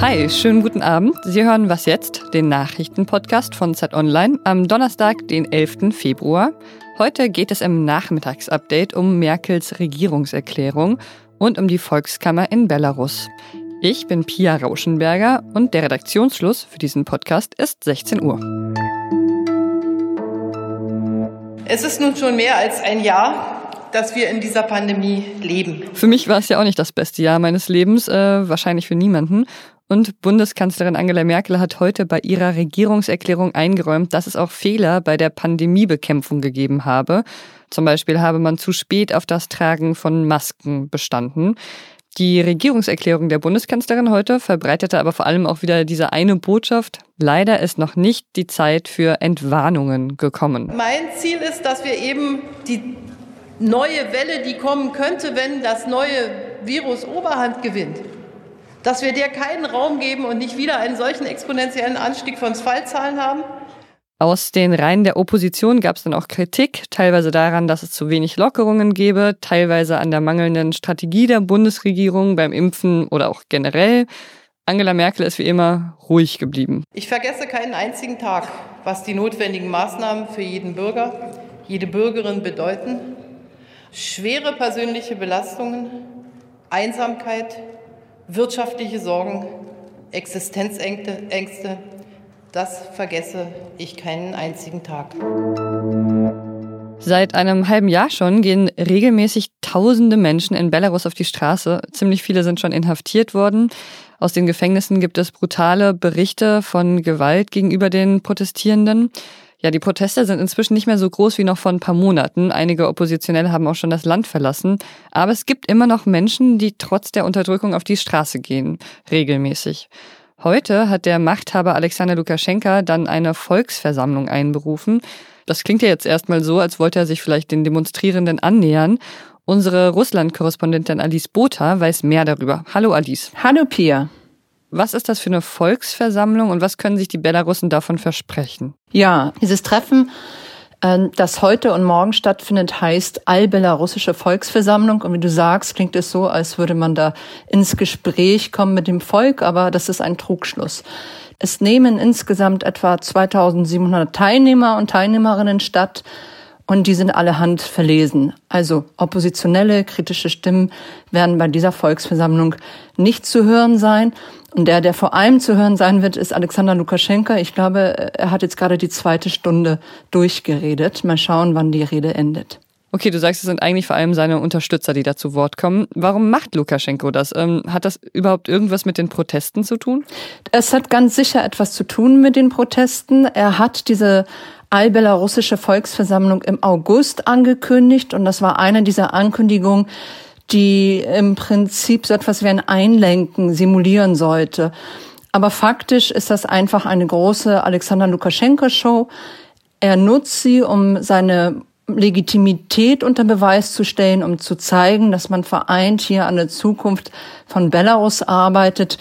Hi, schönen guten Abend. Sie hören Was jetzt, den Nachrichtenpodcast von Z Online am Donnerstag, den 11. Februar. Heute geht es im Nachmittagsupdate um Merkels Regierungserklärung und um die Volkskammer in Belarus. Ich bin Pia Rauschenberger und der Redaktionsschluss für diesen Podcast ist 16 Uhr. Es ist nun schon mehr als ein Jahr, dass wir in dieser Pandemie leben. Für mich war es ja auch nicht das beste Jahr meines Lebens, äh, wahrscheinlich für niemanden. Und Bundeskanzlerin Angela Merkel hat heute bei ihrer Regierungserklärung eingeräumt, dass es auch Fehler bei der Pandemiebekämpfung gegeben habe. Zum Beispiel habe man zu spät auf das Tragen von Masken bestanden. Die Regierungserklärung der Bundeskanzlerin heute verbreitete aber vor allem auch wieder diese eine Botschaft. Leider ist noch nicht die Zeit für Entwarnungen gekommen. Mein Ziel ist, dass wir eben die neue Welle, die kommen könnte, wenn das neue Virus Oberhand gewinnt, dass wir der keinen Raum geben und nicht wieder einen solchen exponentiellen Anstieg von Fallzahlen haben? Aus den Reihen der Opposition gab es dann auch Kritik, teilweise daran, dass es zu wenig Lockerungen gebe, teilweise an der mangelnden Strategie der Bundesregierung beim Impfen oder auch generell. Angela Merkel ist wie immer ruhig geblieben. Ich vergesse keinen einzigen Tag, was die notwendigen Maßnahmen für jeden Bürger, jede Bürgerin bedeuten. Schwere persönliche Belastungen, Einsamkeit, wirtschaftliche Sorgen, Existenzängste, das vergesse ich keinen einzigen Tag. Seit einem halben Jahr schon gehen regelmäßig tausende Menschen in Belarus auf die Straße. Ziemlich viele sind schon inhaftiert worden. Aus den Gefängnissen gibt es brutale Berichte von Gewalt gegenüber den Protestierenden. Ja, die Proteste sind inzwischen nicht mehr so groß wie noch vor ein paar Monaten. Einige Oppositionelle haben auch schon das Land verlassen. Aber es gibt immer noch Menschen, die trotz der Unterdrückung auf die Straße gehen, regelmäßig. Heute hat der Machthaber Alexander Lukaschenka dann eine Volksversammlung einberufen. Das klingt ja jetzt erstmal so, als wollte er sich vielleicht den Demonstrierenden annähern. Unsere Russland-Korrespondentin Alice Botha weiß mehr darüber. Hallo Alice. Hallo Pia. Was ist das für eine Volksversammlung und was können sich die Belarussen davon versprechen? Ja, dieses Treffen, äh, das heute und morgen stattfindet, heißt Allbelarussische Volksversammlung. Und wie du sagst, klingt es so, als würde man da ins Gespräch kommen mit dem Volk, aber das ist ein Trugschluss. Es nehmen insgesamt etwa 2700 Teilnehmer und Teilnehmerinnen statt und die sind allerhand verlesen. Also oppositionelle, kritische Stimmen werden bei dieser Volksversammlung nicht zu hören sein. Und der, der vor allem zu hören sein wird, ist Alexander Lukaschenka. Ich glaube, er hat jetzt gerade die zweite Stunde durchgeredet. Mal schauen, wann die Rede endet. Okay, du sagst, es sind eigentlich vor allem seine Unterstützer, die da zu Wort kommen. Warum macht Lukaschenko das? Ähm, hat das überhaupt irgendwas mit den Protesten zu tun? Es hat ganz sicher etwas zu tun mit den Protesten. Er hat diese allbelarussische Volksversammlung im August angekündigt und das war eine dieser Ankündigungen, die im Prinzip so etwas wie ein Einlenken simulieren sollte. Aber faktisch ist das einfach eine große Alexander Lukaschenko-Show. Er nutzt sie, um seine Legitimität unter Beweis zu stellen, um zu zeigen, dass man vereint hier an der Zukunft von Belarus arbeitet.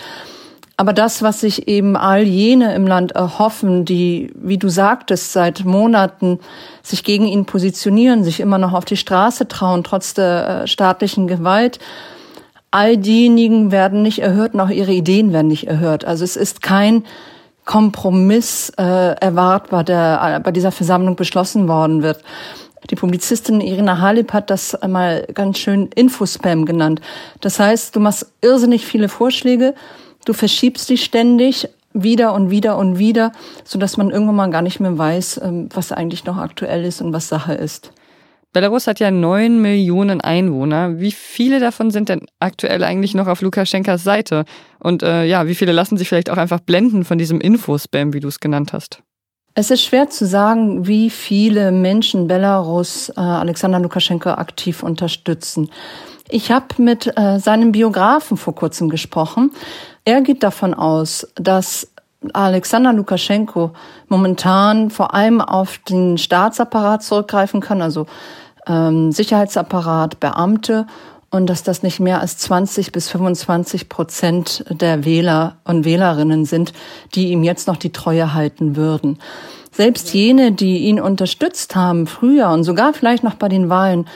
Aber das, was sich eben all jene im Land erhoffen, die, wie du sagtest, seit Monaten sich gegen ihn positionieren, sich immer noch auf die Straße trauen, trotz der äh, staatlichen Gewalt, all diejenigen werden nicht erhört auch ihre Ideen werden nicht erhört. Also es ist kein Kompromiss äh, erwartbar, der äh, bei dieser Versammlung beschlossen worden wird. Die Publizistin Irina Halip hat das einmal ganz schön Infospam genannt. Das heißt, du machst irrsinnig viele Vorschläge, Du verschiebst dich ständig wieder und wieder und wieder, so dass man irgendwann mal gar nicht mehr weiß, ähm, was eigentlich noch aktuell ist und was Sache ist. Belarus hat ja neun Millionen Einwohner. Wie viele davon sind denn aktuell eigentlich noch auf Lukaschenkas Seite? Und äh, ja, wie viele lassen sich vielleicht auch einfach blenden von diesem Infospam, wie du es genannt hast? Es ist schwer zu sagen, wie viele Menschen Belarus äh, Alexander Lukaschenko aktiv unterstützen. Ich habe mit äh, seinem Biografen vor kurzem gesprochen er geht davon aus, dass Alexander Lukaschenko momentan vor allem auf den Staatsapparat zurückgreifen kann, also ähm, Sicherheitsapparat, Beamte und dass das nicht mehr als 20 bis 25 Prozent der Wähler und Wählerinnen sind, die ihm jetzt noch die Treue halten würden. Selbst jene, die ihn unterstützt haben früher und sogar vielleicht noch bei den Wahlen,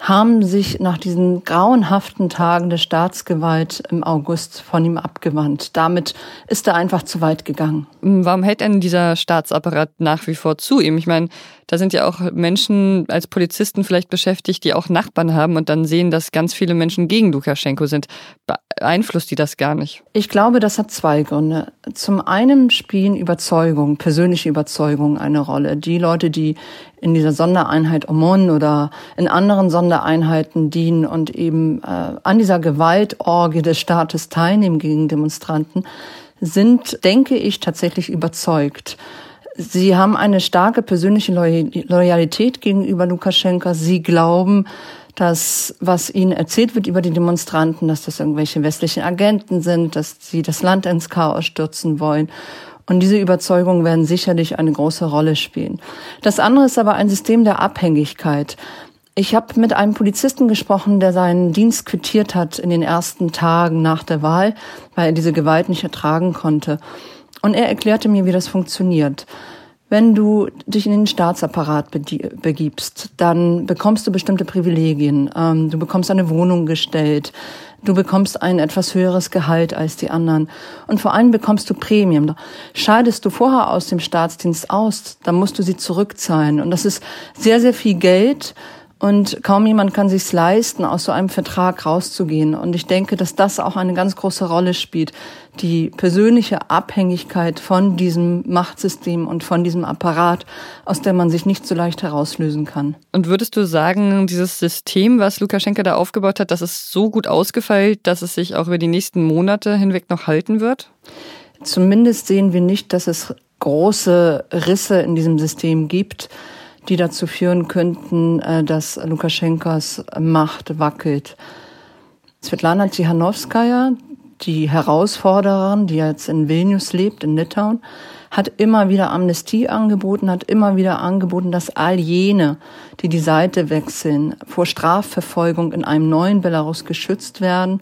haben sich nach diesen grauenhaften Tagen der Staatsgewalt im August von ihm abgewandt. Damit ist er einfach zu weit gegangen. Warum hält denn dieser Staatsapparat nach wie vor zu ihm? Ich meine, da sind ja auch Menschen als Polizisten vielleicht beschäftigt, die auch Nachbarn haben und dann sehen, dass ganz viele Menschen gegen Lukaschenko sind. Beeinflusst die das gar nicht? Ich glaube, das hat zwei Gründe. Zum einen spielen Überzeugung, persönliche Überzeugung eine Rolle. Die Leute, die in dieser Sondereinheit Omon oder in anderen Sondereinheiten dienen und eben äh, an dieser Gewaltorgie des Staates teilnehmen gegen Demonstranten, sind, denke ich, tatsächlich überzeugt. Sie haben eine starke persönliche Loyalität gegenüber Lukaschenka. Sie glauben, dass was ihnen erzählt wird über die Demonstranten, dass das irgendwelche westlichen Agenten sind, dass sie das Land ins Chaos stürzen wollen. Und diese Überzeugungen werden sicherlich eine große Rolle spielen. Das andere ist aber ein System der Abhängigkeit. Ich habe mit einem Polizisten gesprochen, der seinen Dienst quittiert hat in den ersten Tagen nach der Wahl, weil er diese Gewalt nicht ertragen konnte. Und er erklärte mir, wie das funktioniert. Wenn du dich in den Staatsapparat begibst, dann bekommst du bestimmte Privilegien. Ähm, du bekommst eine Wohnung gestellt. Du bekommst ein etwas höheres Gehalt als die anderen. Und vor allem bekommst du Prämien. Scheidest du vorher aus dem Staatsdienst aus, dann musst du sie zurückzahlen. Und das ist sehr, sehr viel Geld. Und kaum jemand kann sich leisten, aus so einem Vertrag rauszugehen. Und ich denke, dass das auch eine ganz große Rolle spielt. Die persönliche Abhängigkeit von diesem Machtsystem und von diesem Apparat, aus dem man sich nicht so leicht herauslösen kann. Und würdest du sagen, dieses System, was Lukaschenka da aufgebaut hat, das ist so gut ausgefeilt, dass es sich auch über die nächsten Monate hinweg noch halten wird? Zumindest sehen wir nicht, dass es große Risse in diesem System gibt die dazu führen könnten, äh, dass Lukaschenkas Macht wackelt. Svetlana Tichanowskaja, die Herausfordererin, die jetzt in Vilnius lebt, in Litauen, hat immer wieder Amnestie angeboten, hat immer wieder angeboten, dass all jene, die die Seite wechseln, vor Strafverfolgung in einem neuen Belarus geschützt werden.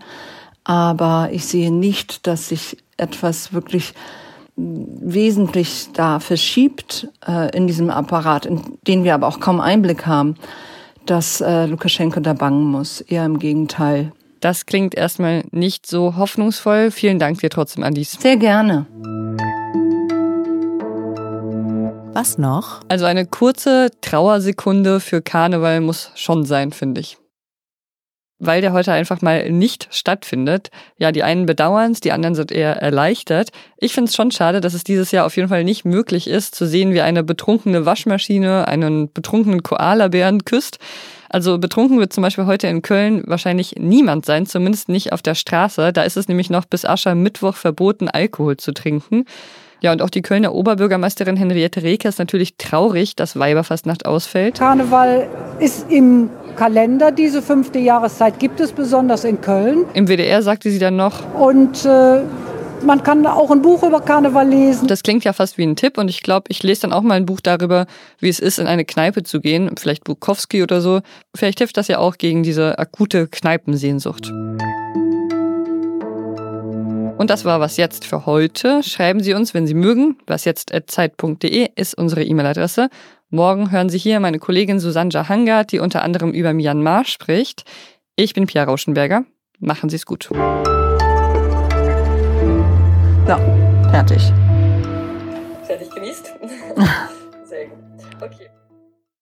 Aber ich sehe nicht, dass sich etwas wirklich wesentlich da verschiebt äh, in diesem Apparat, in den wir aber auch kaum Einblick haben, dass äh, Lukaschenko da bangen muss. Eher im Gegenteil. Das klingt erstmal nicht so hoffnungsvoll. Vielen Dank dir trotzdem, Alice. Sehr gerne. Was noch? Also eine kurze Trauersekunde für Karneval muss schon sein, finde ich weil der heute einfach mal nicht stattfindet. Ja, die einen bedauern es, die anderen sind eher erleichtert. Ich finde es schon schade, dass es dieses Jahr auf jeden Fall nicht möglich ist, zu sehen, wie eine betrunkene Waschmaschine einen betrunkenen Koalabären küsst. Also betrunken wird zum Beispiel heute in Köln wahrscheinlich niemand sein, zumindest nicht auf der Straße. Da ist es nämlich noch bis Aschermittwoch verboten, Alkohol zu trinken. Ja, und auch die Kölner Oberbürgermeisterin Henriette Reker ist natürlich traurig, dass Weiberfastnacht ausfällt. Karneval ist im Kalender. Diese fünfte Jahreszeit gibt es besonders in Köln. Im WDR sagte sie dann noch. Und äh, man kann auch ein Buch über Karneval lesen. Das klingt ja fast wie ein Tipp und ich glaube, ich lese dann auch mal ein Buch darüber, wie es ist, in eine Kneipe zu gehen, vielleicht Bukowski oder so. Vielleicht hilft das ja auch gegen diese akute Kneipensehnsucht. Und das war was jetzt für heute. Schreiben Sie uns, wenn Sie mögen. wasjetzt.zeit.de ist unsere E-Mail-Adresse. Morgen hören Sie hier meine Kollegin Susanne Hangard, die unter anderem über Myanmar spricht. Ich bin Pia Rauschenberger. Machen Sie es gut. Ja, fertig. Fertig genießt?